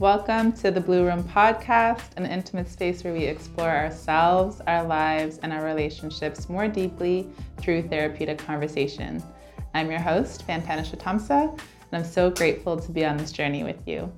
Welcome to the Blue Room Podcast, an intimate space where we explore ourselves, our lives, and our relationships more deeply through therapeutic conversation. I'm your host, Fantana Shatamsa, and I'm so grateful to be on this journey with you.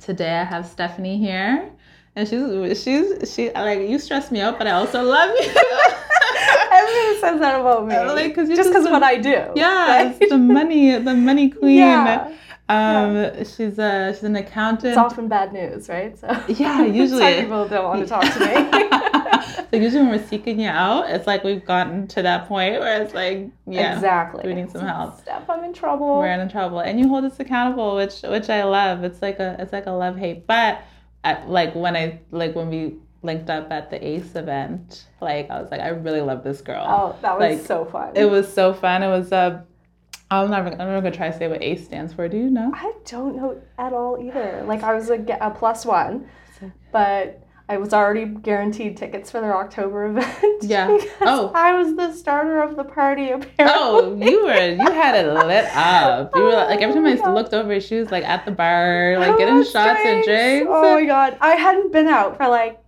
Today I have Stephanie here, and she's she's she like you stress me out, but I also love you. Everybody says that about me. Like, 'cause just because what I do. yeah, right? the money, the money queen. Yeah. Um, she's a she's an accountant. It's often bad news, right? So Yeah, usually. some people don't want to talk to me. so usually when we're seeking you out, it's like we've gotten to that point where it's like, yeah, exactly. we need some help. Steph, I'm in trouble. We're in trouble, and you hold us accountable, which which I love. It's like a it's like a love hate. But at, like when I like when we linked up at the Ace event, like I was like, I really love this girl. oh, that was Like, so fun. It was so fun. It was Uh, I'm never I'm never gonna try to say what ACE stands for. Do you know? I don't know at all either. Like I was a, a plus one, but I was already guaranteed tickets for their October event. Yeah. Oh. I was the starter of the party. Apparently. Oh, you were you had it lit up. You were like every oh time I Oh looked over, she was like at the bar, like Oh, getting shots and drinks. Oh my god, I hadn't been out for like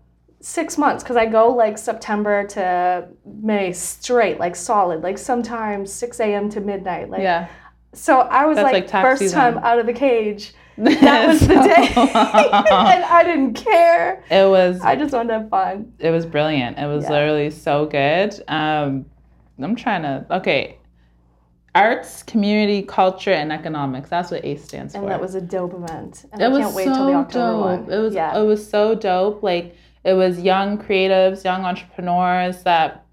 six months because I go like September to May straight, like solid, like sometimes six a.m. to midnight. Like yeah, so, I was That's, like, like, first season. time out of the cage. That was the day, and I didn't care. it was I just wanted to have fun. it was brilliant. It was Yeah. literally so good. Um, I'm trying to okay, arts, community, culture, and economics. That's what ACE stands And for. And that was a dope event. And it I was can't wait so till the October dope. one. It was yeah. it was so dope. Like it was young creatives, young entrepreneurs that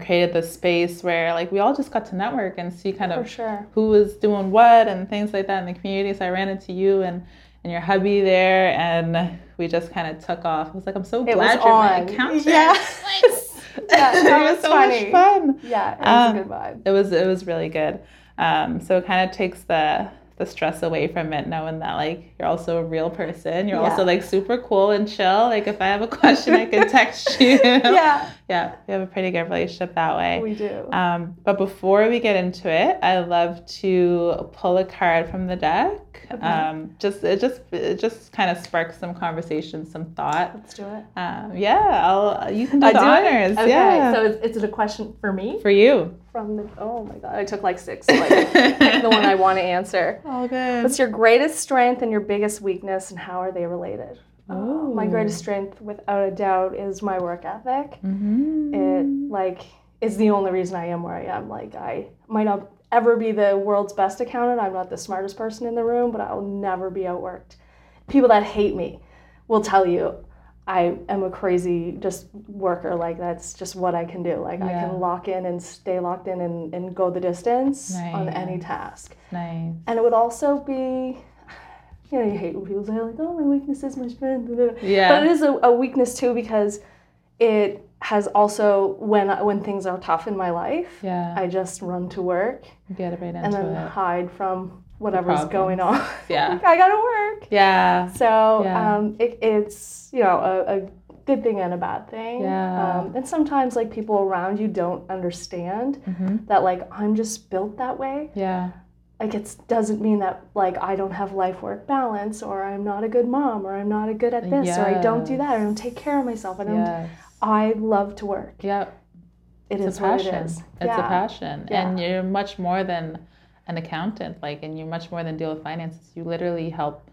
created this space where like we all just got to network and see kind of sure. who was doing what and things like that in the community. So I ran into you and and your hubby there, and we just kind of took off. I was like, I'm so It glad you're my on. accountant. Yeah. Like, Yeah, that it was was so funny. much fun. Yeah, it was Um, a good vibe. It was it was really good. Um, so it kind of takes the the stress away from it, knowing that like you're also a real person. You're Yeah. also like super cool and chill. Like if I have a question, I can text you. Yeah, yeah, we have a pretty good relationship that way. we do. Um, but before we get into it, I love to pull a card from the deck. Okay. Um, just it just it just kind of sparks some conversation, some thought. Let's do it. Um, yeah, I'll you can do I the do it? honors. Okay, Yeah, so is, is it a question for me? for you. From the oh my god, I took like six. So like, the one I want to answer. All good. What's your greatest strength and your biggest weakness, and how are they related? Uh, my greatest strength, without a doubt, is my work ethic. Mm-hmm. It like is the only reason I am where I am. Like I might not ever be the world's best accountant. I'm not the smartest person in the room, but I'll never be outworked. People that hate me will tell you I am a crazy just worker. Like that's just what I can do. Like I can lock in and stay locked in and, and go the distance on any task. Nice. And it would also be you know, you hate when people say like, oh my weakness is my strength. Yeah. But it is a, a weakness too because it has also when when things are tough in my life, yeah. I just run to work get right into and then it. hide from whatever's going on. Yeah. I gotta work. Yeah. So Yeah. um, it, it's you know a, a good thing and a bad thing. Yeah. Um, and sometimes like people around you don't understand hmm that like I'm just built that way. Yeah. Like it doesn't mean that like I don't have life work balance or I'm not a good mom or I'm not a good at this or I don't do that or I don't take care of myself. I don't. Yeah. I love to work. Yeah. It It's is a passion. it is. It's yeah. a passion. Yeah. And you're much more than an accountant. Like, and you're much more than deal with finances. You literally help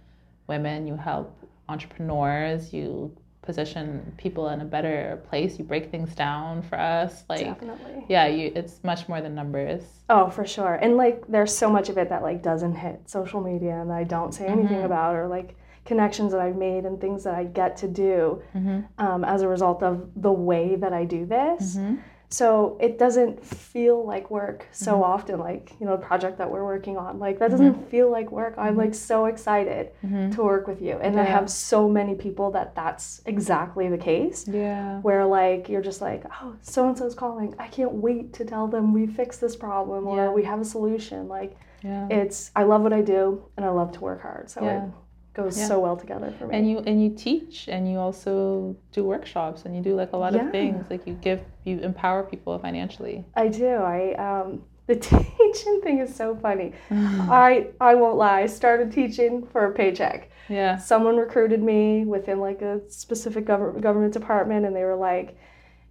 women, you help entrepreneurs, you position people in a better place, you break things down for us. Like, Definitely. yeah, you it's much more than numbers. Oh, for sure. And like there's so much of it that like doesn't hit social media and I don't say anything Mhm. about or like connections that I've made and things that I get to do Mm-hmm. um, as a result of the way that I do this. Mm-hmm. So it doesn't feel like work so Mhm. often, like, you know, the project that we're working on. Like that doesn't feel like work. I'm like so excited Mm-hmm. to work with you. And I have so many people that that's exactly the case. Yeah. where like you're just like oh so and so's calling i can't wait to tell them we fixed this problem or Yeah. we have a solution like Yeah. it's i love what i do and i love to work hard so Yeah. it goes Yeah. so well together for me and you and you teach and you also do workshops and you do like a lot Yeah. of things like you give you empower people financially i do i um the teaching thing is so funny. I I won't lie. I started teaching for a paycheck. yeah. Someone recruited me within like a specific government government department, and they were like,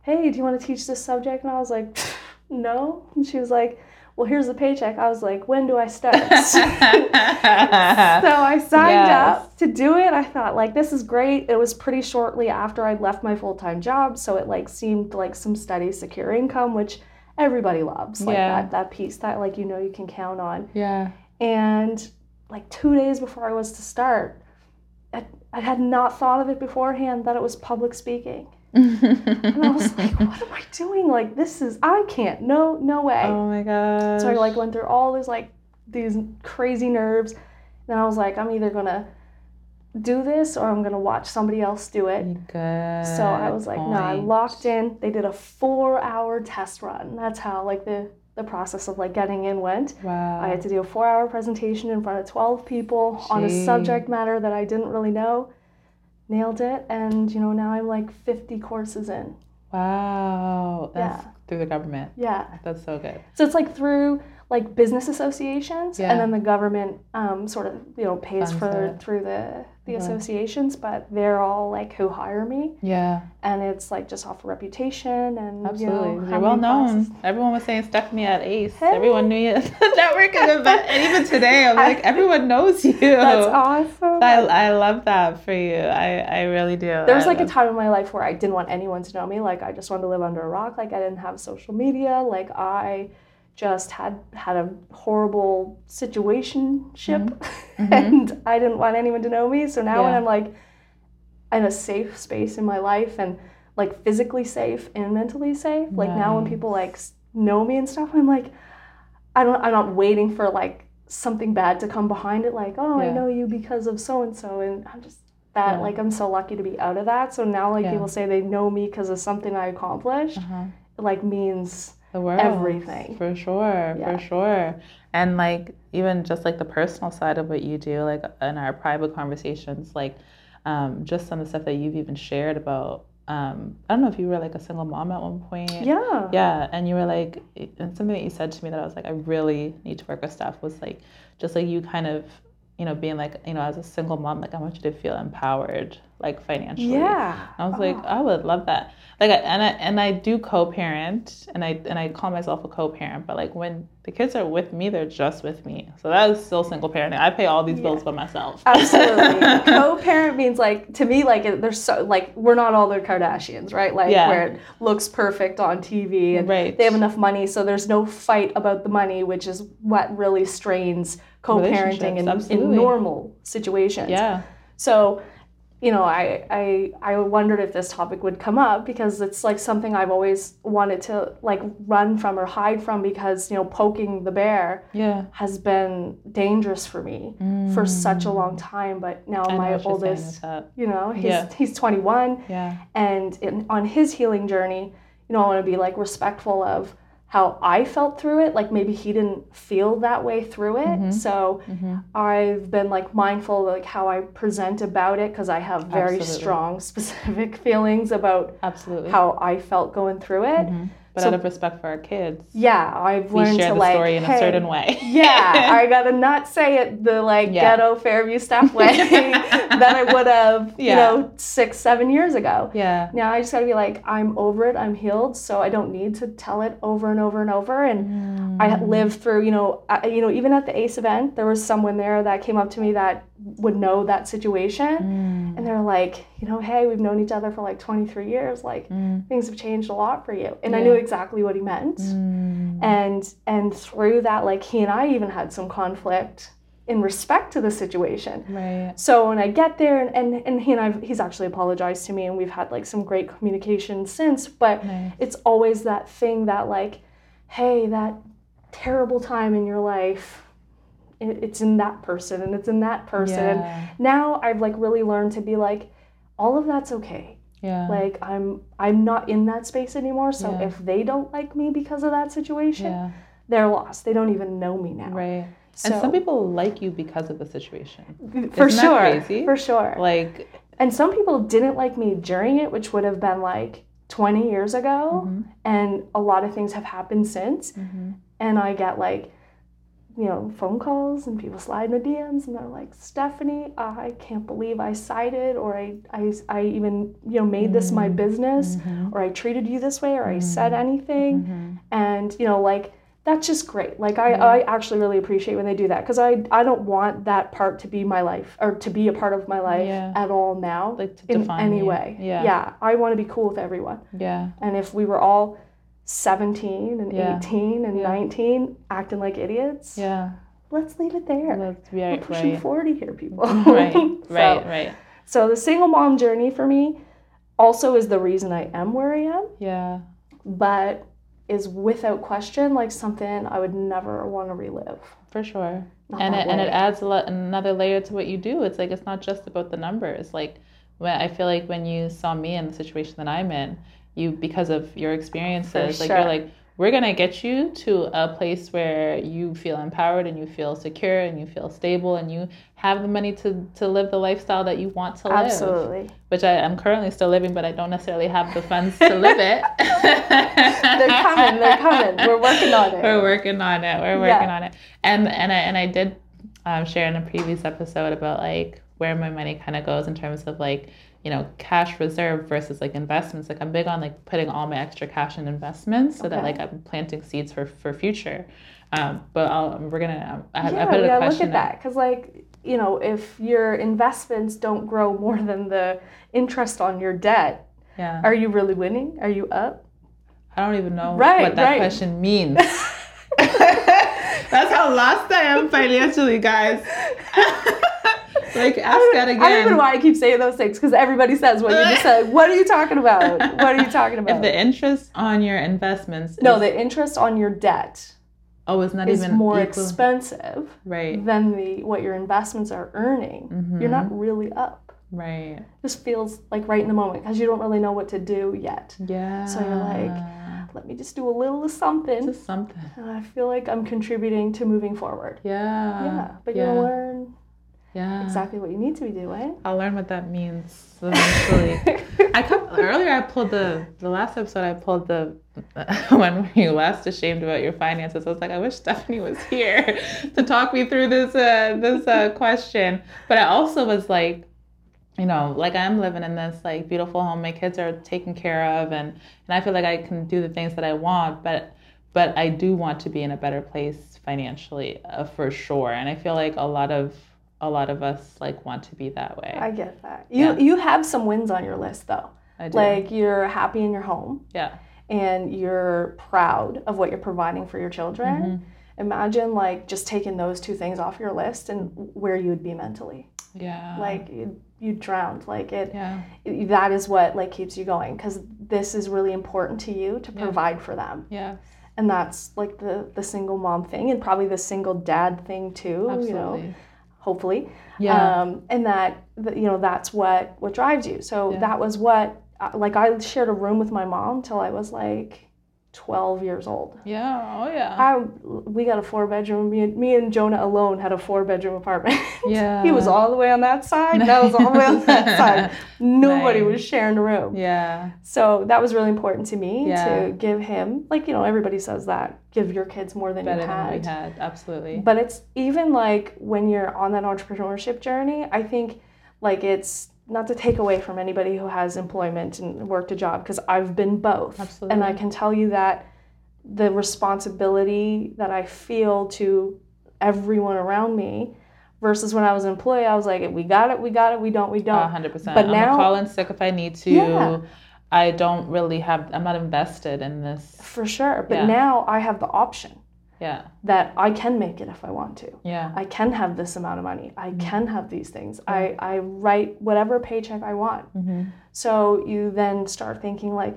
"Hey, do you want to teach this subject?" And I was like, "No." And she was like, "Well, here's the paycheck." I was like, "When do I start?" so I signed Yes. up to do it. I thought like this is great. It was pretty shortly after I'd left my full time job, so it like seemed like some steady, secure income, which everybody loves. Like Yeah. that that piece that like you know you can count on. yeah. And like two days before I was to start, I, I had not thought of it beforehand that it was public speaking. And I was like, what am I doing? Like this is I can't. No, no way. oh my god. So I like went through all these like these crazy nerves. And I was like, I'm either gonna do this or I'm gonna watch somebody else do it. Good. So I was like, no, I locked in. They did a four hour test run. That's how like the the process of like getting in went. Wow. I had to do a four hour presentation in front of 12 people on a subject matter that I didn't really know. Nailed it. And, you know, now I'm like 50 courses in. Wow. That's Yeah. through the government. Yeah. That's so good. So it's like through like business associations Yeah. and then the government um, sort of, you know, pays Funds for it. through the, the Mhm. associations, but they're all like who hire me. Yeah. And it's like just off reputation and, Absolutely. you know, You're well known. classes- Everyone was saying Stephanie at Ace. Hey. Everyone knew you at the networking event. And even today, I'm like, everyone knows you. That's awesome. I, I love that for you. I, I really do. There was I like a time in my life where I didn't want anyone to know me. Like I just wanted to live under a rock. Like I didn't have social media. Like I just had had a horrible situationship, and I didn't want anyone to know me. So now when Mm-hmm. I'm like in a safe space in my life and like physically safe and mentally safe, like now when people like know me and stuff, I'm like, I don't. I'm not waiting for like something bad to come behind it. Like oh, I know you because of so and so, and I'm just that Yeah. like I'm so lucky to be out of that. So now like Yeah. people say they know me because of something I accomplished, Uh-huh. it like means the world everything. for sure Yeah. for sure and like even just like the personal side of what you do like in our private conversations like um, just some of the stuff that you've even shared about um, i don't know if you were like a single mom at one point yeah. yeah and you were like and something that you said to me that i was like i really need to work with stuff was like just like you kind of you know being like you know as a single mom like i want you to feel empowered like financially Yeah. I was like, Oh. I would love that. Like, I, and I and I do co-parent, and I and I call myself a co-parent. But like when the kids are with me, they're just with me. So that is still single parenting. I pay all these bills by myself. Absolutely. Co-parent means like to me like there's so like we're not all the Kardashians, right? Like Yeah. where it looks perfect on TV and Right. they have enough money, so there's no fight about the money, which is what really strains co-parenting in, in normal situations. yeah, So, you know, I, I I wondered if this topic would come up because it's like something I've always wanted to like run from or hide from because you know poking the bear yeah. has been dangerous for me for such a long time. But now Mm. I my what you're saying with oldest, you know, he's Yeah. he's 21 Yeah, and in, on his healing journey, you know, I want to be like respectful of how I felt through it. Like maybe he didn't feel that way through it. Mm-hmm. So I've been like mindful of like how I present about it because I have very Absolutely. strong specific feelings about absolutely. how I felt going through it. But so- out of respect for our kids, Yeah, I've we learned share to the like story in a certain way. yeah, I gotta not say it the like Yeah. ghetto Fairview stuff way that I would have, you know, six, seven years ago. yeah, Now I just gotta be like, I'm over it, I'm healed, so I don't need to tell it over and over and over. And I mm. lived through, you know, I, you know, even at the ACE event, there was someone there that came up to me that would know that situation, and they're like, you know, hey, we've known each other for like 23 years, like things have changed a lot for you, and I knew exactly what he meant, Mm. and and through that, like he and I even had some conflict in respect to the situation. right. So when I get there, and, and, and he and I, he's actually apologized to me, and we've had like some great communication since. But Nice. it's always that thing that like, hey, that terrible time in your life, it's in that person, and it's in that person. And now I've like really learned to be like, all of that's okay. yeah, Like I'm I'm not in that space anymore. So Yeah. if they don't like me because of that situation, yeah, they're lost. They don't even know me now. right. So and some people like you because of the situation. for Isn't sure, crazy? for sure. Like, And some people didn't like me during it, which would have been like 20 years ago. Mm-hmm. And a lot of things have happened since. and I get like, you know, phone calls and people slide in the DMs and they're like, Stephanie, I can't believe I cited or I, I, I even, you know, made this my business Mhm. or I treated you this way or I said Mm-hmm. anything. Mhm. And, you know, like, that's just great. Like I, Yeah. I actually really appreciate when they do that because I, I don't want that part to be my life or to be a part of my life Yeah. at all now Like to in any you. way. Yeah. Yeah. I want to be cool with everyone. Yeah. And if we were all 17 and Yeah. 18 and Yeah. 19 acting like idiots, Yeah. let's leave it there. That's We're right. pushing Right. 40 here, people. right. So- Right. Right. So the single mom journey for me also is the reason I am where I am, Yeah. but is without question like something I would never want to relive. For sure. Not and it, and it adds a lot, another layer to what you do. It's like it's not just about the numbers. Like when I feel like when you saw me in the situation that I'm in, you because of your experiences, like you're like we're gonna get you to a place where you feel empowered and you feel secure and you feel stable and you have the money to to live the lifestyle that you want to live. Absolutely. Which I am currently still living, but I don't necessarily have the funds to live it. They're coming. They're coming. We're working on it. We're working on it. We're working Yeah. on it. And and I and I did um, share in a previous episode about like where my money kind of goes in terms of like you know cash reserve versus like investments. Like I'm big on like putting all my extra cash in investments so that like I'm planting seeds for for future. Um, but I'll, we're gonna I, I yeah, put we a gotta look at that because, like, you know, if your investments don't grow more than the interest on your debt, Yeah, are you really winning? Are you up? I don't even know Right, what that right. question means. That's how lost I am financially, guys. like ask that again. I don't even know why I keep saying those things because everybody says what you just said. What are you talking about? What are you talking about? If the interest on your investments no, is, the interest on your debt oh it's not is even more equal- expensive right than the what your investments are earning. Mhm. You're not really up. right This feels like right in the moment because you don't really know what to do yet. yeah So you're like, Let me just do a little of something. just something And I feel like I'm contributing to moving forward. yeah yeah, but yeah, you'll learn yeah exactly what you need to be doing. I'll learn what that means eventually. I kept, earlier I pulled the the last episode I pulled the when were you last ashamed about your finances. I was like, I wish Stephanie was here to talk me through this uh, this uh, question. But I also was like, you know, like I'm living in this like beautiful home. My kids are taken care of, and and I feel like I can do the things that I want. But but I do want to be in a better place financially uh, for sure. And I feel like a lot of a lot of us like want to be that way. I get that. You Yeah. you have some wins on your list though. I do. Like you're happy in your home yeah. and you're proud of what you're providing for your children. Mhm. Imagine like just taking those two things off your list and where you would be mentally. Yeah. Like you you drowned. Like it yeah. that is what like keeps you going because this is really important to you to Yeah. provide for them. Yeah. and that's like the the single mom thing and probably the single dad thing too Absolutely. you know hopefully yeah. um, and that you know that's what what drives you so Yeah. that was what uh, like i shared a room with my mom till i was like 12 years old yeah. Oh yeah. I, we got a four bedroom me and, me and jonah alone had a four bedroom apartment Yeah. he was all the way on that side and i was all the way on that side nobody Nice. was sharing a room yeah. so that was really important to me Yeah. to give him, like, you know, everybody says that give your kids more than Better you than we had. Absolutely. But it's even like when you're on that entrepreneurship journey, I think like it's not to take away from anybody who has employment and worked a job because I've been both. Absolutely. And I can tell you that the responsibility that I feel to everyone around me versus when I was an employee, I was like, we got it, we got it, we don't, we don't. hundred percent. But I'm now- call in sick if I need to. Yeah. I don't really have. I'm not invested in this. For sure. But Yeah. now I have the option Yeah. that I can make it if I want to. Yeah. I can have this amount of money. I Mm-hmm. can have these things. I, I write whatever paycheck I want. hmm So you then start thinking like,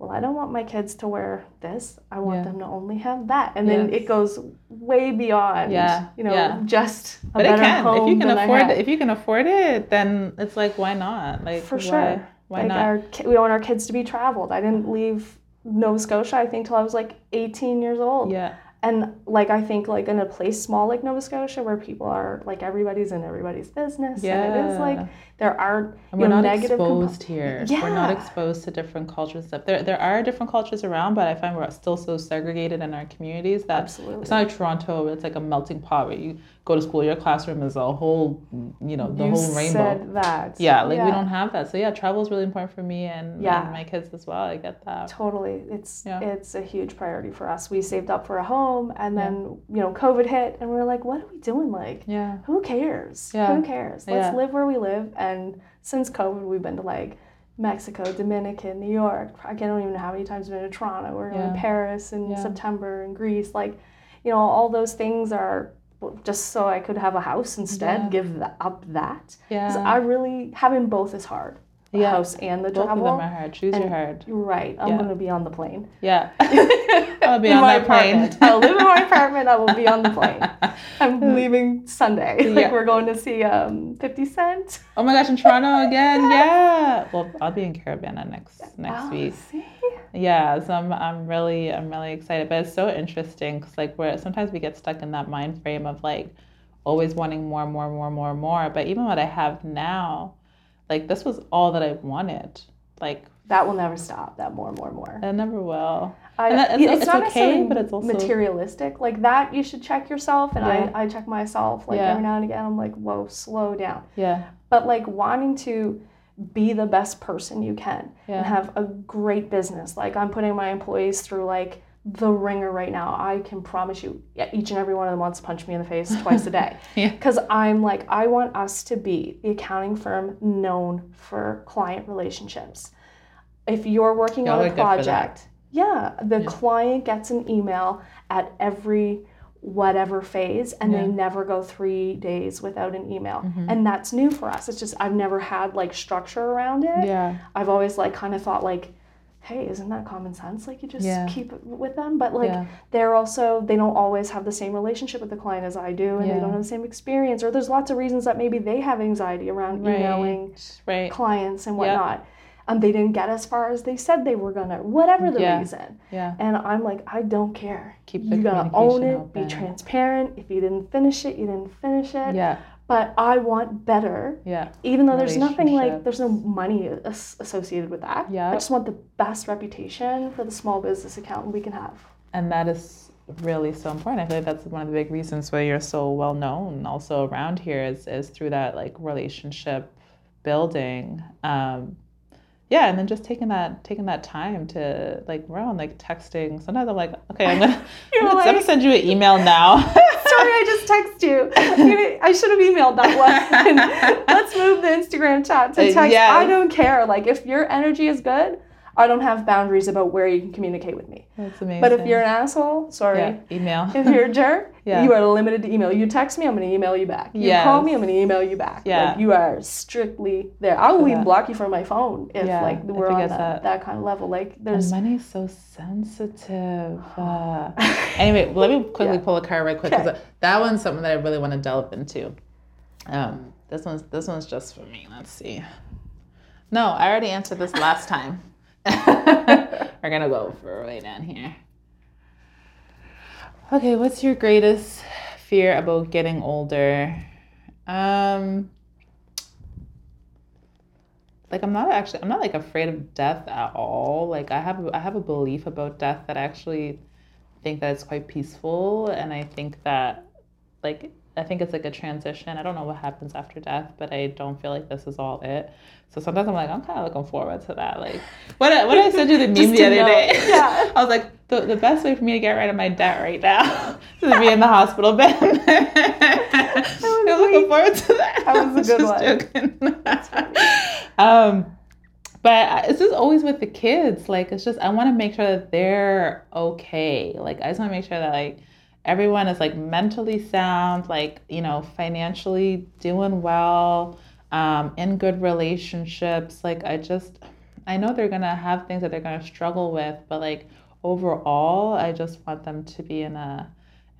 well, I don't want my kids to wear this. I want Yeah. them to only have that. And then it goes way beyond, Yeah, you know, yeah. just a But it can. home If you can afford it, if you can afford it, then it's like why not? Like For why, sure. Why like not? our, we want our kids to be traveled. I didn't leave Nova Scotia, I think, till I was like 18 years old. yeah. And like I think like in a place small like Nova Scotia where people are like everybody's in everybody's business. And it is like Yeah. There are and we're know, not exposed here. We're not exposed to different cultures stuff. There, there are different cultures around, but I find we're still so segregated in our communities that Absolutely. it's not like Toronto. Where it's like a melting pot where you go to school, your classroom is a whole, you know, the you whole rainbow. said that. Yeah, like we don't have that. So yeah, travel is really important for me and, Yeah. and my kids as well. I get that. Totally. It's Yeah. it's a huge priority for us. We saved up for a home and then, you know, COVID hit and we are like, what are we doing? Like, Yeah. who cares? Yeah. Who cares? Let's Yeah. live where we live. And since COVID, we've been to like Mexico, Dominican, New York. I don't even know how many times we've been to Toronto. We're going to Paris in Yeah. September and Greece. Like, you know, all those things are just so I could have a house instead, Yeah. give up that. Yeah. I really, having both is hard. The Yeah. house and the Both of travel. them are hard. Choose your and- hard. You're right. I'm Yeah. going to be on the plane. Yeah. I'll be in on my that plane. I'll live in my apartment. I will be on the plane. I'm leaving Sunday. Like Yeah. we're going to see um 50 Cent. Oh my gosh, in Toronto again? Yeah. Well, I'll be in Caribana next next Oh, week. See? Yeah, so I'm I'm really I'm really excited. But it's so interesting because like we're sometimes we get stuck in that mind frame of like always wanting more, more, more, more, more. But even what I have now, like this was all that I wanted. Like That will never stop. That more, more, more. It never will. I, And that- it's- yeah, it's not okay, but it's also- materialistic. Like that, you should check yourself, and Yeah. I, I check myself. Like Yeah. every now and again, I'm like, whoa, slow down. Yeah. But like wanting to be the best person you can Yeah. and have a great business. Like I'm putting my employees through like the ringer right now. I can promise you, each and every one of them wants to punch me in the face twice a day. Yeah. Because I'm like, I want us to be the accounting firm known for client relationships. If you're working Y'all on a good for that. project, yeah, the Yeah. client gets an email at every whatever phase and they never go three days without an email Mhm. and that's new for us it's just i've never had like structure around it Yeah. i've always like kind of thought like hey isn't that common sense like you just Yeah. keep it with them but like yeah. they're also they don't always have the same relationship with the client as i do and Yeah. they don't have the same experience or there's lots of reasons that maybe they have anxiety around emailing Right. Right. clients and whatnot um, they didn't get as far as they said they were gonna whatever the reason Yeah. and I'm like, I don't care. Keep the you gotta own it, open. be transparent. If you didn't finish it, you didn't finish it. Yeah. But I want better, Yeah. even though there's nothing like there's no money as- associated with that. Yeah. I just want the best reputation for the small business account we can have. And that is really so important. I feel like that's one of the big reasons why you're so well known also around here is, is through that like relationship building. Um, yeah, and then just taking that taking that time to like we're on like texting. Sometimes I'm like, okay, I'm gonna, I'm gonna, I'm gonna send you an email now. Sorry, I just text you. I should have emailed that one. Let's move the Instagram chat to Uh, text. I don't care. Like if your energy is good, I don't have boundaries about where you can communicate with me. That's amazing. But if you're an asshole, sorry. yeah, email. if you're a jerk, Yeah. you are limited to email. You text me, I'm going to email you back. You call me, I'm going to email you back. Yeah. Like, you are strictly there. I will Yeah. even block you from my phone if Yeah, like we're on that, that- that kind of level. Like And there's money's so sensitive. Uh, anyway, let me quickly pull a card right quick because that one's something that I really want to delve into. Um, this one's this one's just for me. Let's see. No, I already answered this last time. We're gonna go for right down here. Okay, what's your greatest fear about getting older? Um, like I'm not actually I'm not like afraid of death at all. Like I have I have a belief about death that I actually think that it's quite peaceful and I think that like I think it's like a transition. I don't know what happens after death, but I don't feel like this is all it. So sometimes I'm like, I'm kind of looking forward to that. Like, what I, what I sent you the meme the other know. day. Yeah. I was like, the, the best way for me to get rid of my debt right now is to be in the hospital bed. I'm looking forward to that. That was a good one. um, but it's just always with the kids. Like, it's just I want to make sure that they're okay. Like, I just want to make sure that like everyone is like mentally sound, like you know, financially doing well, um, in good relationships. Like, I just I know they're gonna have things that they're gonna struggle with, but like overall, I just want them to be in a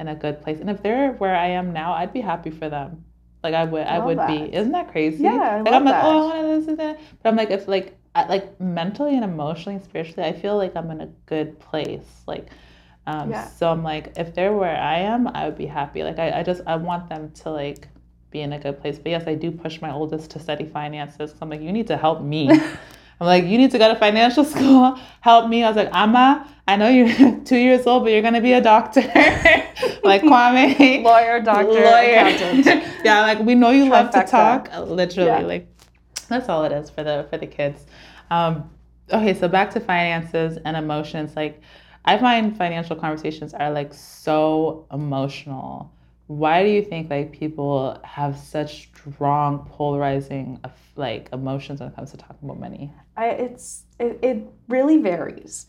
in a good place. And if they're where I am now, I'd be happy for them. Like I would, I Love would that. be. Isn't that crazy? Yeah, I like I'm like, that. oh, I want this and that. But I'm like, if like, I, like mentally and emotionally and spiritually, I feel like I'm in a good place. Like, Um, Yeah. So I'm like, if they're where I am, I would be happy. Like I, I just I want them to like be in a good place. But yes, I do push my oldest to study finances. 'cause I'm like, you need to help me. I'm like, you need to go to financial school. Help me. I was like, Amma, I know you're two years old, but you're gonna be a doctor. like Kwame, Lawyer, doctor, lawyer. accountant. yeah, like we know you love to talk. Literally, Yeah. like that's all it is for the for the kids. Um, okay, so back to finances and emotions. Like I find financial conversations are like so emotional. Why do you think like people have such strong polarizing of like emotions when it comes to talking about money? I, it's it, it really varies.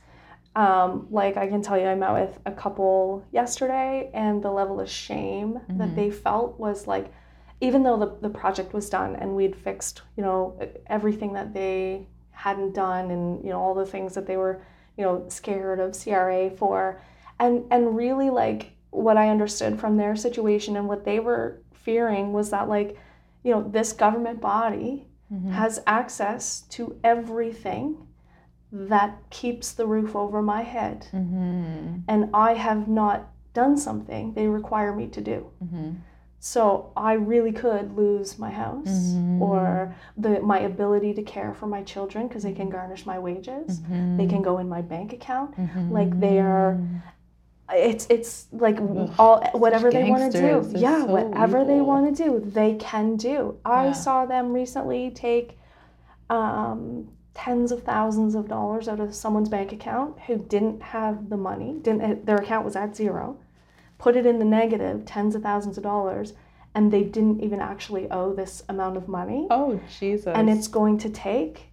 Um, like I can tell you, I met with a couple yesterday, and the level of shame that Mhm. they felt was like, even though the, the project was done and we'd fixed, you know, everything that they hadn't done, and you know all the things that they were, you know, scared of CRA for, and and really like what I understood from their situation and what they were fearing was that like, you know, this government body Mm-hmm. has access to everything that keeps the roof over my head. Mm-hmm. And I have not done something they require me to do. Mm-hmm. So I really could lose my house Mhm. or the my ability to care for my children because they can garnish my wages. They can go in my bank account. Like they are it's it's like Ugh, all whatever they want to do. They're Yeah, so whatever they want to do, they can do. I Yeah. saw them recently take um, tens of thousands of dollars out of someone's bank account who didn't have the money. Didn't their account was at zero. Put it in the negative, tens of thousands of dollars, and they didn't even actually owe this amount of money. Oh Jesus! And it's going to take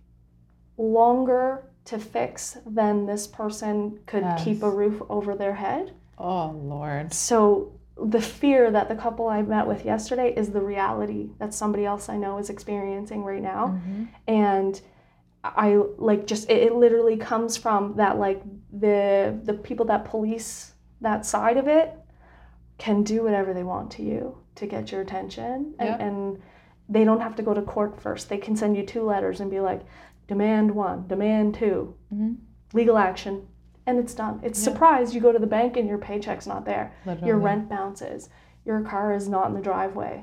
longer to fix than this person could keep a roof over their head. oh Lord. So the fear that the couple I met with yesterday is the reality that somebody else I know is experiencing right now. Mhm. And I like just it, it literally comes from that like the the people that police that side of it can do whatever they want to you to get your attention and, and they don't have to go to court first. They can send you two letters and be like, demand one, demand 2 Mhm. legal action, and it's done. It's surprise you go to the bank and your paycheck's not there your rent bounces your car is not in the driveway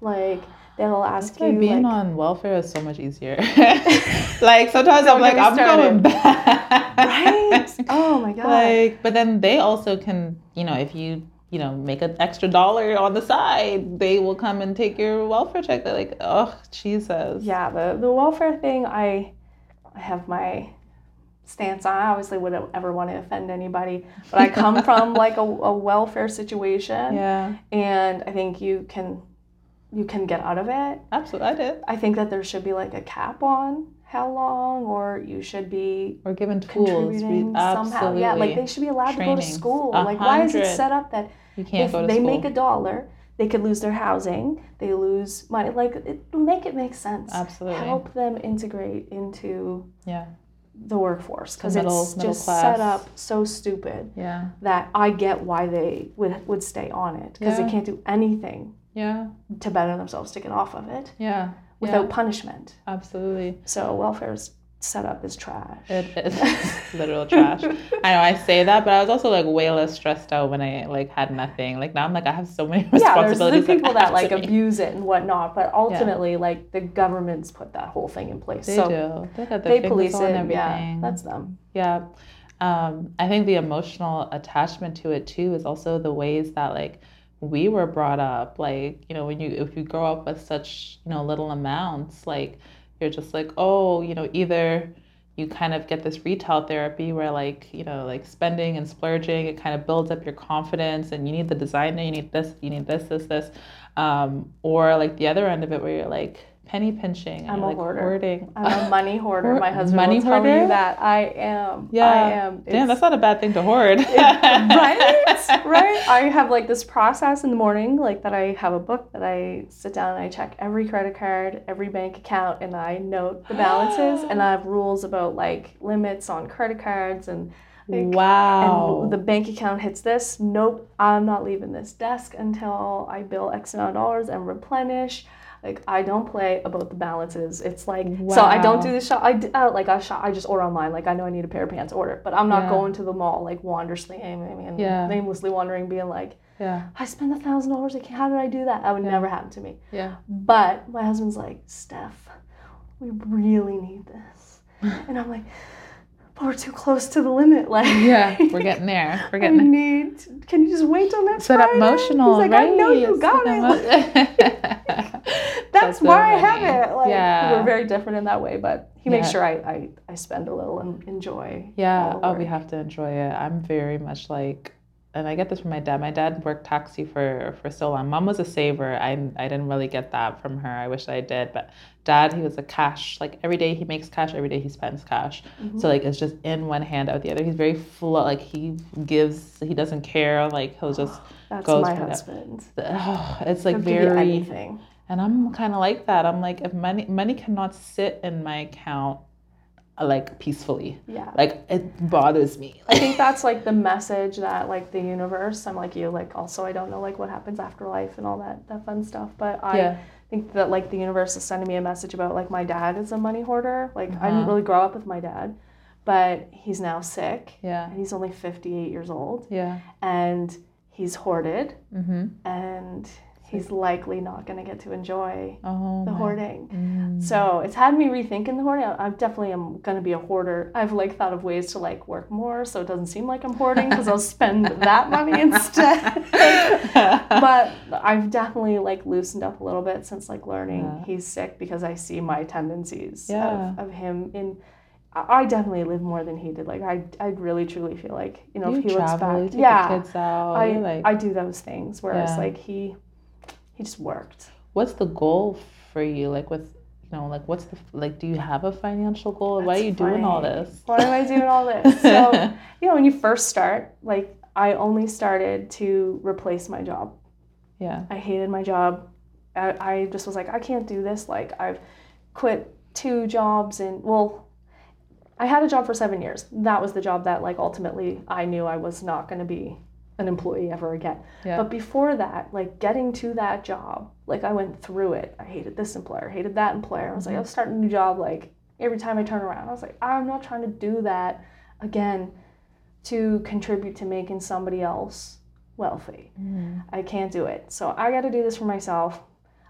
like they'll ask That's you being like, on welfare is so much easier. like sometimes I'm like I'm started. going back. right oh my god Like, but then they also can, you know, if you, you know, make an extra dollar on the side, they will come and take your welfare check. They're like, oh, Jesus. yeah the, the welfare thing i i have my stance on i obviously wouldn't ever want to offend anybody but i come from like a, a welfare situation Yeah, and i think you can you can get out of it absolutely. I did. i think that there should be like a cap on how long or you should be We're given tools. Contributing absolutely. somehow. Yeah, like they should be allowed to go to school. A Like why is it set up that you can't if go to they school. make a dollar, they could lose their housing, they lose money. Like it, make it make sense. Absolutely. Help them integrate into Yeah, the workforce because it's middle just class. set up so stupid yeah, that I get why they would would stay on it because Yeah. they can't do anything yeah, to better themselves to get off of it yeah. without yeah, punishment. absolutely. So welfare's set up is trash. It is literal trash. I know I say that, but I was also like way less stressed out when I like had nothing. Like now I'm like I have so many responsibilities. yeah, there's the people that like abuse it and whatnot, but ultimately, like the government's put that whole thing in place. They so do. They they police on it. everything. Yeah, that's them. Yeah. Um, I think the emotional attachment to it too is also the ways that like we were brought up. Like, you know, when you if you grow up with such, you know, little amounts, like you're just like, oh, you know, either you kind of get this retail therapy where like, you know, like spending and splurging, it kind of builds up your confidence and you need the designer, you need this, you need this, this, this. Um, or like the other end of it where you're like penny pinching I'm a like hoarder. hoarding. I'm a money hoarder. My husband money will tell you that I am. Yeah. I am. Damn, that's not a bad thing to hoard. right right i have like this process in the morning like that i have a book that i sit down and i check every credit card every bank account and i note the balances and i have rules about like limits on credit cards and like, Wow. and the bank account hits this nope i'm not leaving this desk until i bill x amount of dollars and replenish Like I don't play about the balances. It's like so I don't do the shop. I uh, like I shop. I just order online. Like I know I need a pair of pants, order. But I'm not Yeah. going to the mall like wanderously aiming and Yeah. aimlessly wandering, being like, Yeah. I spent a thousand dollars. Like how did I do that? That would Yeah. never happen to me. Yeah. But my husband's like, Steph, we really need this, and I'm like, but we're too close to the limit. Like Yeah. We're getting there. We're getting there. need. Can you just wait till next It's that Friday? emotional, He's like, right? I know you It's got it. That's why I have it. Like, Yeah. we're very different in that way, but he makes Yeah. sure I, I, I spend a little and enjoy. Yeah. Oh, we have to enjoy it. I'm very much like, and I get this from my dad. My dad worked taxi for for so long. Mom was a saver. I I didn't really get that from her. I wish I did. But dad, he was a cash. Like every day he makes cash. Every day he spends cash. Mm-hmm. So like it's just in one hand out the other. He's very flow. Like he gives. He doesn't care. Like he'll just. That's goes my that. husband. Oh, it's like He'll very. anything. And I'm kind of like that. I'm like, if money money cannot sit in my account, like peacefully. Yeah. Like it bothers me. I think that's like the message that like the universe. I'm like you. Like also, I don't know like what happens after life and all that that fun stuff. But I Yeah. think that like the universe is sending me a message about like my dad is a money hoarder. Like I didn't Uh-huh. really grow up with my dad, but he's now sick. Yeah. And he's only 58 years old, Yeah. and he's hoarded, Mm-hmm. and he's likely not going to get to enjoy Oh. the hoarding. Mm. So it's had me rethinking the hoarding. I, I definitely am going to be a hoarder. I've like thought of ways to like work more so it doesn't seem like I'm hoarding because I'll spend that money instead. but I've definitely like loosened up a little bit since like learning Yeah. he's sick because I see my tendencies Yeah. of, of him in. I definitely live more than he did. Like I, I really truly feel like you know you if he looks travel, you back, take yeah, the kids out. I, like, I do those things. Whereas Yeah. like he, he just worked. what's the goal for you? Like with, you know, like what's the like? Do you have a financial goal? Why are That's you doing all this? Why am I doing all this? So, you know, when you first start, like I only started to replace my job. Yeah. I hated my job. I, I just was like, I can't do this. Like I've quit two jobs and well, I had a job for seven years. That was the job that like ultimately I knew I was not going to be an employee ever again. Yeah. But before that, like getting to that job, like I went through it. I hated this employer, hated that employer. I was like, I was starting a new job. Like every time I turn around, I was like, I'm not trying to do that again to contribute to making somebody else wealthy. Mm. I can't do it. So I got to do this for myself.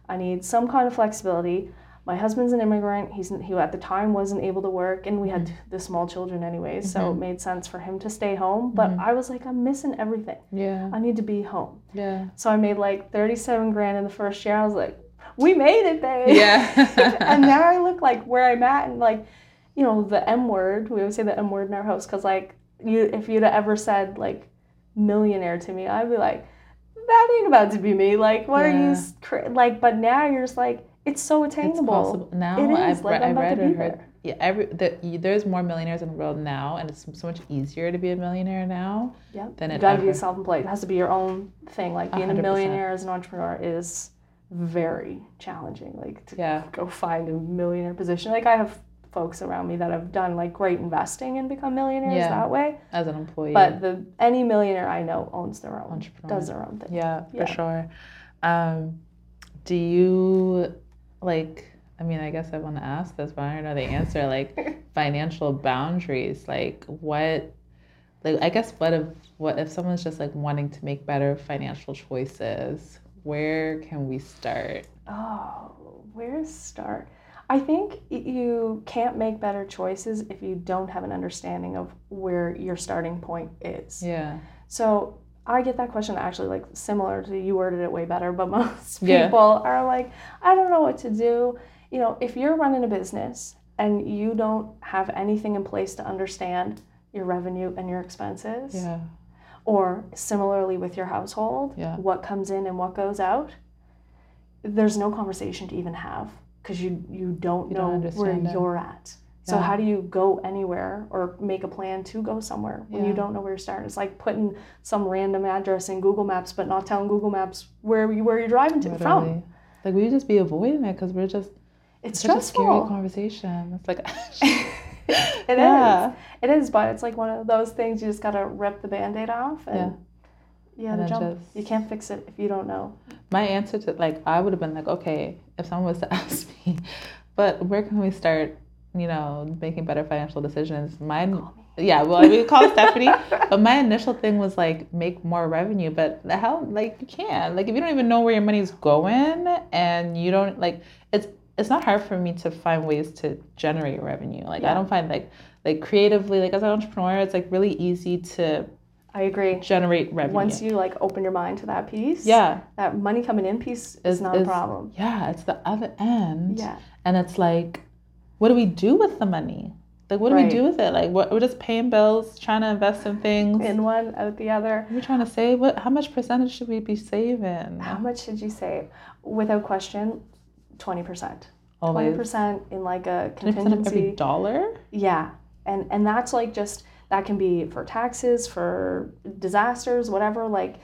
I need some kind of flexibility. My husband's an immigrant. He's he at the time wasn't able to work, and we had mm-hmm. the small children anyways, so mm-hmm. it made sense for him to stay home. But mm-hmm. I was like, I'm missing everything. Yeah. I need to be home. Yeah. So I made like 37 grand in the first year. I was like, we made it, babe. Yeah. and now I look like where I'm at and like, you know, the M word. We always say the M word in our house because like you, if you'd have ever said like millionaire to me, I'd be like, that ain't about to be me. Like, what are you Yeah. s- cra- like? But now you're just like, it's so It's attainable. possible now. It is, I've like, read, I'm read be heard. there. Yeah, every the, there's more millionaires in the world now, and it's so much easier to be a millionaire now Yeah. than it. You it gotta ever. be self-employed. It has to be your own thing. Like being a 100%. millionaire as an entrepreneur is very challenging. Like to Yeah. go find a millionaire position. Like I have folks around me that have done like great investing and become millionaires Yeah. that way. as an employee. But the any millionaire I know owns their own, Entrepreneur. does their own thing. Yeah, for sure. Um, do you like? I mean, I guess I want to ask this, but I don't know the answer. Like financial boundaries. Like what? Like I guess what if what if someone's just like wanting to make better financial choices? Where can we start? Oh, where to start? I think you can't make better choices if you don't have an understanding of where your starting point is. Yeah. So I get that question actually like similar to you worded it way better, but most Yeah. people are like, I don't know what to do. You know, if you're running a business and you don't have anything in place to understand your revenue and your expenses, Yeah. or similarly with your household, Yeah. what comes in and what goes out, there's no conversation to even have because you you don't You know don't where it. you're at. So how do you go anywhere or make a plan to go somewhere when you don't know where you're starting? It's like putting some random address in Google Maps, but not telling Google Maps where you where you're driving to from. Like we just be avoiding it because we're just It's such a scary stressful. conversation. It's like It is. Yeah. It is, but it's like one of those things you just gotta rip the band-aid off and And gotta jump. just- You can't fix it if you don't know. My answer to like I would have been like, okay, if someone was to ask me, but where can we start, you know, making better financial decisions? Mine me. yeah, well I mean call Stephanie. But my initial thing was like make more revenue. But the hell like you can't. Like if you don't even know where your money's going and you don't like it's it's not hard for me to find ways to generate revenue. Like I don't find like like creatively, like as an entrepreneur, it's like really easy to I agree. generate revenue. Once you like open your mind to that piece, yeah. that money coming in piece is Is- not a problem. Yeah, it's the other end. Yeah. And it's like, what do we do with the money? Like, what do we do with it? Like, what, we're just paying bills, trying to invest in things. In one, out the other. we're trying to save. What? How much percentage should we be saving? How much should you save? Without question, 20%. Always. 20% in like a 20% every contingency. dollar? Yeah. And and that's like just that can be for taxes, for disasters, whatever. Like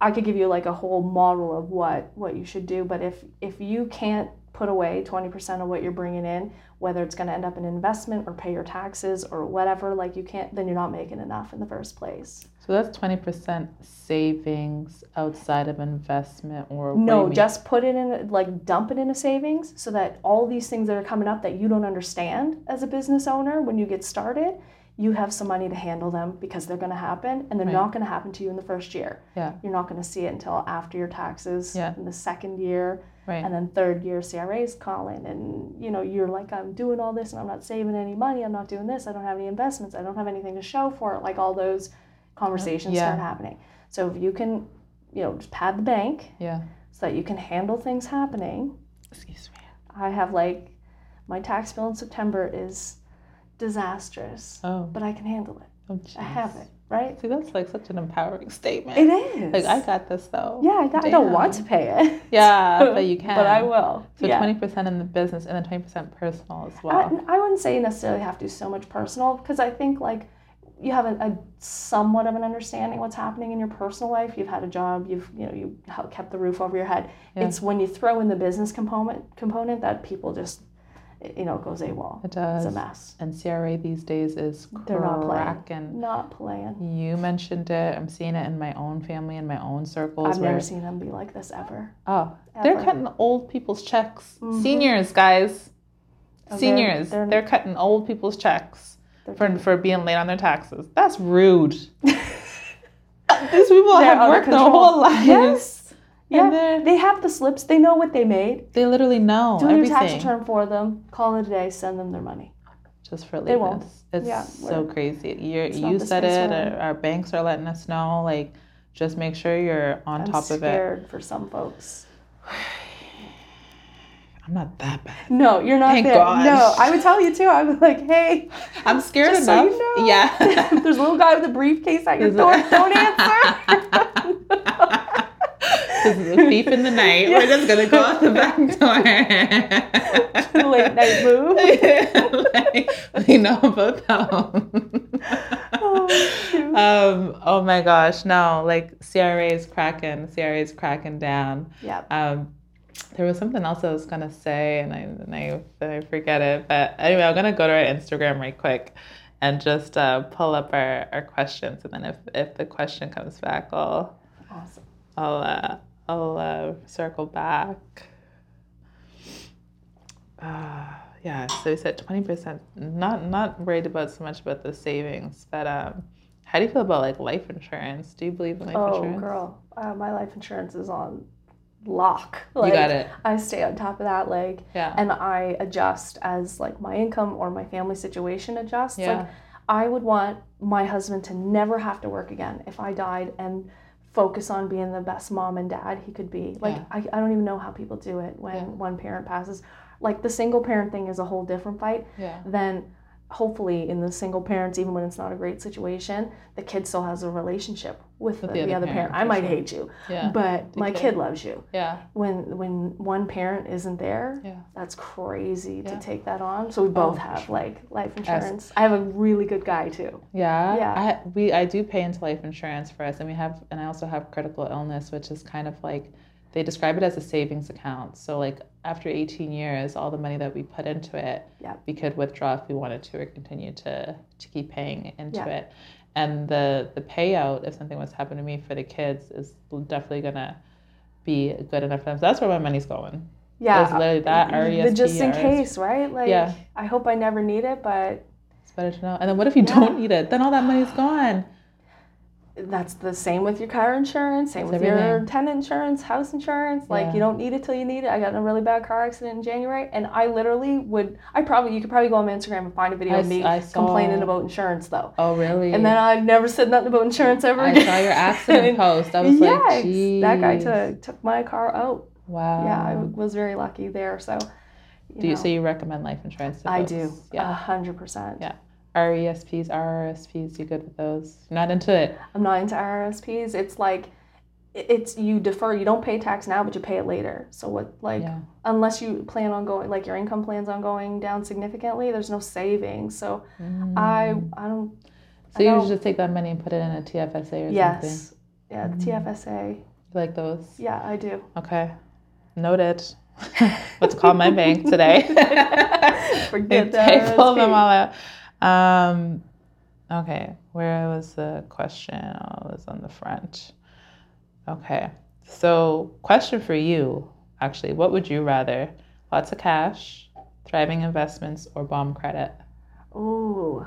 I could give you like a whole model of what what you should do, but if if you can't put away 20% of what you're bringing in, whether it's going to end up in investment or pay your taxes or whatever, like you can't then you're not making enough in the first place. So that's 20% savings outside of investment or what do you No, just put it in, like dump it in a savings so that all these things that are coming up that you don't understand as a business owner when you get started, you have some money to handle them because they're going to happen and they're Right. not going to happen to you in the first year. Yeah. You're not going to see it until after your taxes Yeah. in the second year Right. and then third year CRA's calling and you know you're like I'm doing all this and I'm not saving any money, I'm not doing this, I don't have any investments, I don't have anything to show for it. Like all those conversations Yeah. start happening. So if you can, you know, just pad the bank yeah. so that you can handle things happening. Excuse me. I have like my tax bill in September is disastrous, Oh. but I can handle it. oh I have it, right? See, that's like such an empowering statement. It is. Like, I got this though. yeah, I, got, I don't want to pay it. Yeah, but you can. but I will. So yeah. twenty percent in the business and then twenty percent personal as well. I wouldn't say you necessarily have to do so much personal because I think like you have a, a somewhat of an understanding what's happening in your personal life. You've had a job. You've you know you kept the roof over your head. Yeah. It's when you throw in the business component component that people just you know it goes AWOL. It does. It's a mess. And CRA these days is They're not playing. cracking. Not playing. You mentioned it. I'm seeing it in my own family, in my own circles. I've never seen them be like this ever. Oh, they're cutting old people's checks. Mhm. Seniors, guys. Oh, they're- Seniors. They're, they're- cutting old people's checks for, for being late on their taxes. That's rude. These people They're have worked their whole lives. Yes. And Yeah. They have the slips. They know what they made. they literally know Do your everything. tax return for them. Call it a day. Send them their money. just for They won't. It's Yeah, so crazy. You're, it's you said it. Our, our banks are letting us know. Like, just make sure you're on I'm top of it. scared for some folks. I'm not that bad. No, you're not Thank there. God. No, I would tell you too. I was like, hey, I'm scared just so enough. you know, Yeah. there's a little guy with a briefcase at your Is it- door. Don't answer. This is a thief in the night. We're just gonna go out the back door. Late night move. like, we know about them. Oh, um, oh my gosh, no, like CRA is cracking, CRA is cracking down. yeah. Um, there was something else I was gonna say, and I and I, and I forget it. But anyway, I'm gonna go to our Instagram right quick and just uh, pull up our, our questions, and then if if the question comes back, I'll Awesome. I'll uh, I'll uh, circle back. Uh, yeah, so you said twenty percent. Not not worried about so much about the savings, but um, how do you feel about like life insurance? Do you believe in life Oh, insurance? girl, uh, my life insurance is on lock. you got it. I stay on top of that, like, Yeah. and I adjust as like my income or my family situation adjusts. yeah. Like, I would want my husband to never have to work again if I died and focus on being the best mom and dad he could be. Like, Yeah. I, I don't even know how people do it when Yeah. one parent passes. Like, the single parent thing is a whole different fight. yeah. Then, hopefully, in the single parents, even when it's not a great situation, the kid still has a relationship with, the, the other parent. parent, I might sure. hate you, Yeah. but the my kid. kid loves you. Yeah. When when one parent isn't there, Yeah. that's crazy Yeah. to take that on. So we both for have sure. like life insurance. I have a really good guy too. Yeah. Yeah. I we I do pay into life insurance for us and we have and I also have critical illness, which is kind of like they describe it as a savings account. So like after 18 years, all the money that we put into it, Yeah. we could withdraw if we wanted to or continue to to keep paying into Yeah. it. and the the payout if something was to happen to me for the kids is definitely gonna be good enough for them. So that's where my money's going. Yeah. It's literally that RESP, just in case, right? Like Yeah. I hope I never need it, but It's better to know. And then what if you Yeah. don't need it? Then all that money's gone. That's the same with your car insurance, same It's with your everything. tenant insurance, house insurance. Like Yeah. you don't need it till you need it. I got in a really bad car accident in January, and I literally would. I probably you could probably go on my Instagram and find a video I of me saw- complaining about insurance though. Oh really? And then I never said nothing about insurance ever I again. saw your accident post. I was yes, like, geez. that guy took took my car out. Wow. Yeah, I was very lucky there. So, you do you know, so you recommend life insurance to I do Yeah. a hundred percent. Yeah. RESPs, RRSPs, you good with those? You're not into it. I'm not into RRSPs. It's like it's you defer. You don't pay tax now, but you pay it later. So what like yeah. unless you plan on going like your income plans on going down significantly, there's no savings. So I I don't. Mm. So I you don't- just take that money and put it in a TFSA or something? yes. Yeah, the Mm. TFSA. You like those? Yeah, I do. Okay. Noted. Let's call my bank today. Forget They pull them all out. Um, okay, where was the question? Oh, it was on the front. Okay, so question for you, actually, what would you rather? Lots of cash, thriving investments, or bomb credit? Ooh.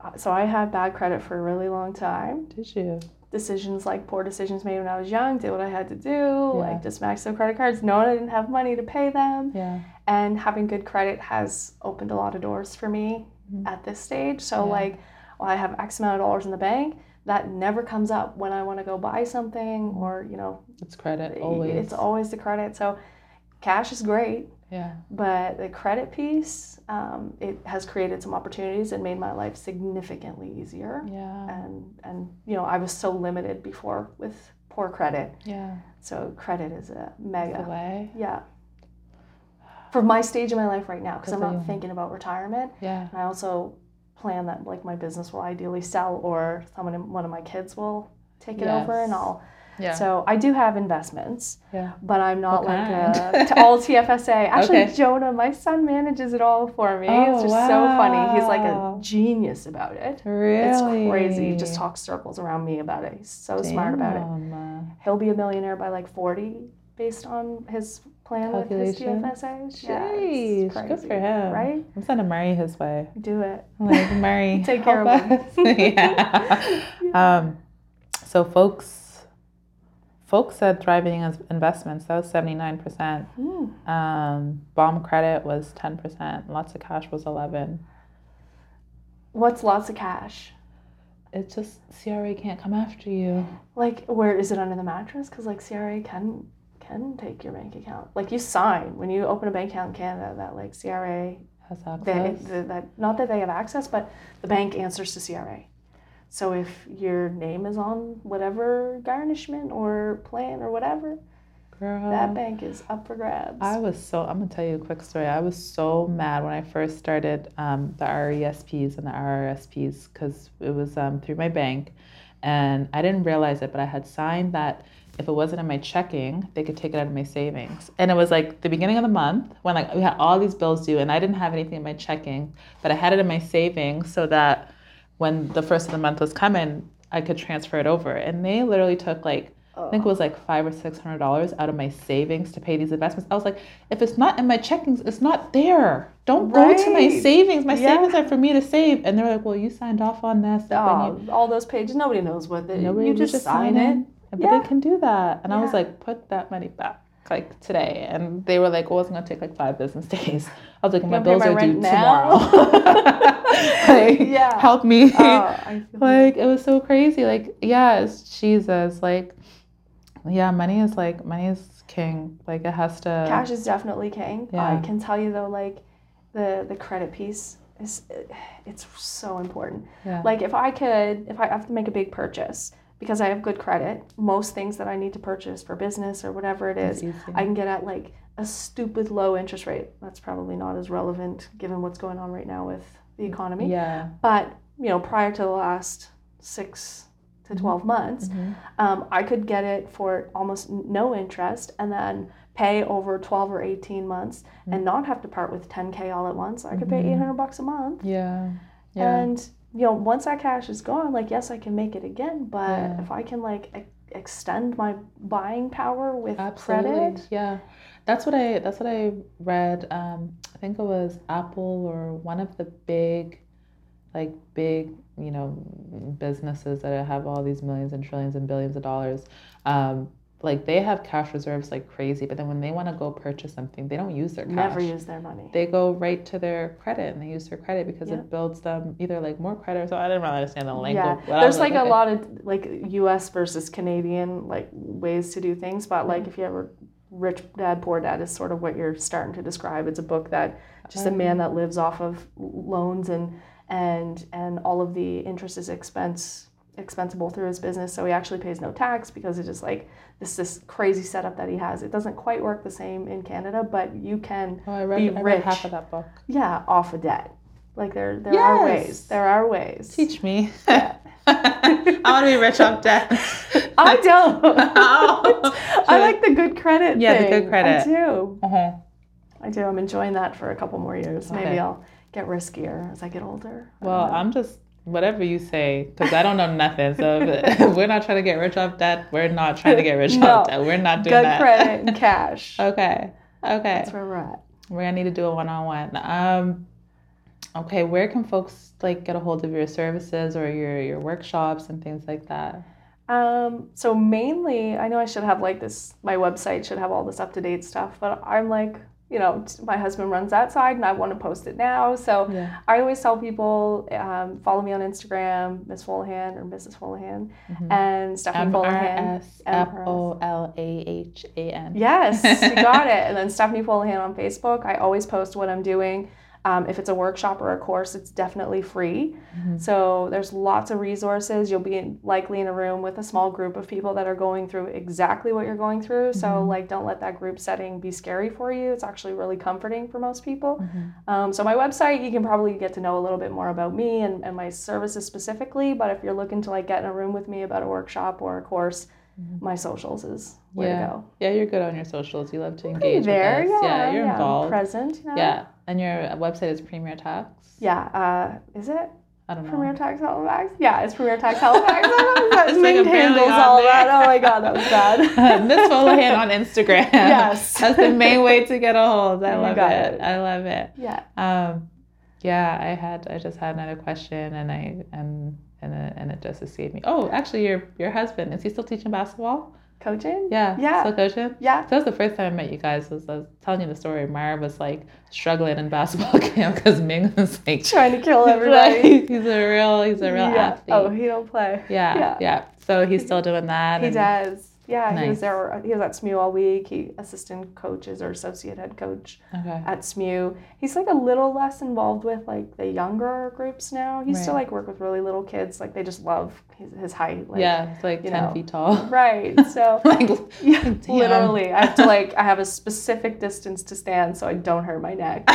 Uh, So I had bad credit for a really long time. Did you? Decisions like poor decisions made when I was young, did what I had to do, Yeah. like just maxed out credit cards, knowing I didn't have money to pay them. Yeah. And having good credit has opened a lot of doors for me Mhm. at this stage. So Yeah. like well, I have X amount of dollars in the bank. That never comes up when I want to go buy something or, you know, It's credit always. it's always the credit. So cash is great. Yeah. But the credit piece, um, it has created some opportunities and made my life significantly easier. Yeah. And and you know, I was so limited before with poor credit. Yeah. So credit is a mega. the way. Yeah. For my stage of my life right now, because I'm not thinking about retirement. Yeah. And I also plan that like my business will ideally sell or someone one of my kids will take it over and I'll Yeah. so I do have investments. yeah. But I'm not like a, t- all TFSA. Actually, Okay. Jonah, my son manages it all for me. Oh, it's just so funny. He's like a genius about it. Really? It's crazy. He just talks circles around me about it. He's so smart about it. He'll be a millionaire by like 40 based on his plan with his. Yeah, Jeez, it's good for him. Right? I'm sending Murray his way. Do it. Like Murray, Take care of us. yeah. Um, so folks, folks said thriving as investments. That was seventy nine percent. Hmm. Um, bomb credit was ten percent. Lots of cash was eleven. What's lots of cash? It's just CRA can't come after you. Like, where is it under the mattress? Because like CRA can can take your bank account. Like you sign when you open a bank account in Canada that like CRA Has they, access. the, that not that they have access, but the bank answers to CRA. So if your name is on whatever garnishment or plan or whatever, Girl. that bank is up for grabs. I was so, I'm gonna tell you a quick story. I was so mad when I first started um, the RESPs and the RRSPs because it was um, through my bank and I didn't realize it, but I had signed that if it wasn't in my checking, they could take it out of my savings. And it was like the beginning of the month when like we had all these bills due and I didn't have anything in my checking, but I had it in my savings so that when the first of the month was coming, I could transfer it over. And they literally took like I think it oh. was like five or six hundred dollars out of my savings to pay these investments. I was like, if it's not in my checkings, it's not there. Don't go to my savings. My Yeah. savings are for me to save. And they're like, well, you signed off on this. oh, all those pages, nobody knows what they. Nobody you was just, sign it. signing. But Yeah. they can do that. And I was like, put that money back like today. And they were like, well, it's gonna take like five business days. I was like, my bills pay are my due now? tomorrow. like, Yeah. help me. Oh, like it was so crazy like yeah it's jesus like yeah money is like money is king like it has to cash is definitely king. I can tell you though, like the the credit piece is it's so important. yeah. Like if I could, if I have to make a big purchase because I have good credit, most things that I need to purchase for business or whatever It's. I can get at like a stupid low interest rate. That's probably not as relevant given what's going on right now with the economy. yeah But you know, prior to the last six to twelve months, Mhm. um, I could get it for almost no interest and then pay over 12 or 18 months and not have to part with 10k all at once. I could pay Mhm. 800 bucks a month yeah yeah and you know, once that cash is gone, like yes, I can make it again, but Yeah. if I can like e- extend my buying power with Absolutely. credit, Yeah. That's what I that's what I read. Um, I think it was Apple or one of the big like big, you know, businesses that have all these millions and trillions and billions of dollars. Um, like they have cash reserves like crazy, but then when they want to go purchase something, they don't use their cash. never use their money. They go right to their credit and they use their credit because Yeah. it builds them either like more credit. So I didn't really understand the language. yeah, but there's like a lot of like U.S. versus Canadian like ways to do things, but Mm-hmm. like if you ever Rich Dad Poor Dad is sort of what you're starting to describe. It's a book that just a Oh. man that lives off of loans and and and all of the interest is expense expensible through his business, so he actually pays no tax because it's just like this this crazy setup that he has. It doesn't quite work the same in Canada, but you can Oh, read, be I read rich. half of that book. yeah off of debt. Like there there are ways. There are ways. Teach me. Yeah. I want to be rich off debt. I don't. Oh. I like the good credit. Yeah, the good credit. I do. Uh-huh. I do. I'm enjoying that for a couple more years. Okay. Maybe I'll get riskier as I get older. Well. I'm just whatever you say because I don't know nothing. So we're not trying to get rich off debt, we're not trying to get rich No. off debt. We're not doing good that. credit and cash. Okay. Okay. That's where we're at. We're gonna need to do a one-on-one. Um, okay, where can folks like get a hold of your services or your your workshops and things like that? Um, so mainly, I know I should have like this. My website should have all this up to date stuff, but I'm like, you know, my husband runs that side, and I want to post it now. So Yeah. I always tell people um, follow me on Instagram, Miss Folahan or Mrs. Folahan, Mhm. and Stephanie M R Folahan. S F O L A H A N. Yes, you got it. And then Stephanie Folahan on Facebook. I always post what I'm doing. Um, if it's a workshop or a course, it's definitely free. Mhm. So there's lots of resources. You'll be in, likely in a room with a small group of people that are going through exactly what you're going through. So Mhm. like, don't let that group setting be scary for you. It's actually really comforting for most people. Mhm. Um, so my website, you can probably get to know a little bit more about me and, and my services specifically. But if you're looking to like get in a room with me about a workshop or a course, Mhm. my socials is where Yeah. to go. Yeah, you're good on your socials. You love to engage there, with us. yeah, you're yeah, involved. present. You know? Yeah, and your website is Premier Tax. Yeah, uh, is it I don't know. Premier Tax Halifax? Yeah, it's Premier Tax Halifax. that It's like handles all that. Oh my god, that was bad. Miss Folahan on Instagram. Yes. That's the main way to get a hold. I You love it. it. I love it. yeah. Um, yeah, I had I just had another question and I and and it, and it just escaped me. Oh, actually, your your husband is he still teaching basketball? Coaching? Yeah, Yeah. still coaching. Yeah. So that was the first time I met you guys. Was I was telling you the story. Mara was like struggling in basketball camp because Ming was like Trying to kill everybody. he's a real he's a real yeah. Oh, athlete. Oh, he don't play. yeah, yeah, yeah. So he's still doing that. He does. Yeah, he was there. He was at SMU all week. He assistant coaches or associate head coach Okay. at SMU. He's like a little less involved with like the younger groups now. He still Right. like work with really little kids. Like they just love his, his height. Like, yeah, it's like ten know. feet tall. Right. So like Yeah, literally. I have to like I have a specific distance to stand so I don't hurt my neck.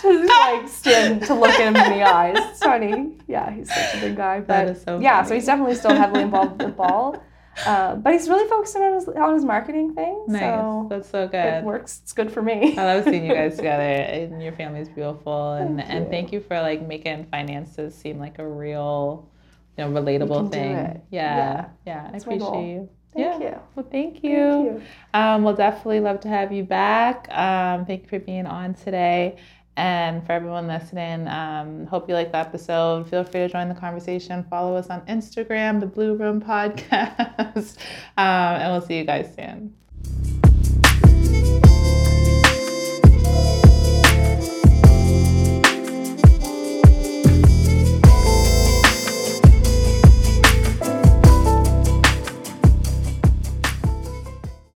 to like stand to look him in the eyes. It's funny. Yeah, he's such a big guy. But That is so yeah, so he's definitely still heavily involved with the ball. Uh, but he's really focusing on his on his marketing thing. nice. So That's so good. it works. It's good for me. I love seeing you guys together and your family's beautiful and Thank and you. thank you for like making finances seem like a real you know relatable thing. Yeah. Yeah. Yeah. I appreciate you. Thank yeah. you. Well, thank Thank you. you. Um, we'll definitely love to have you back. Um, thank you for being on today. And for everyone listening, um, hope you like the episode. Feel free to join the conversation. Follow us on Instagram, the Blue Room Podcast. um, and we'll see you guys soon.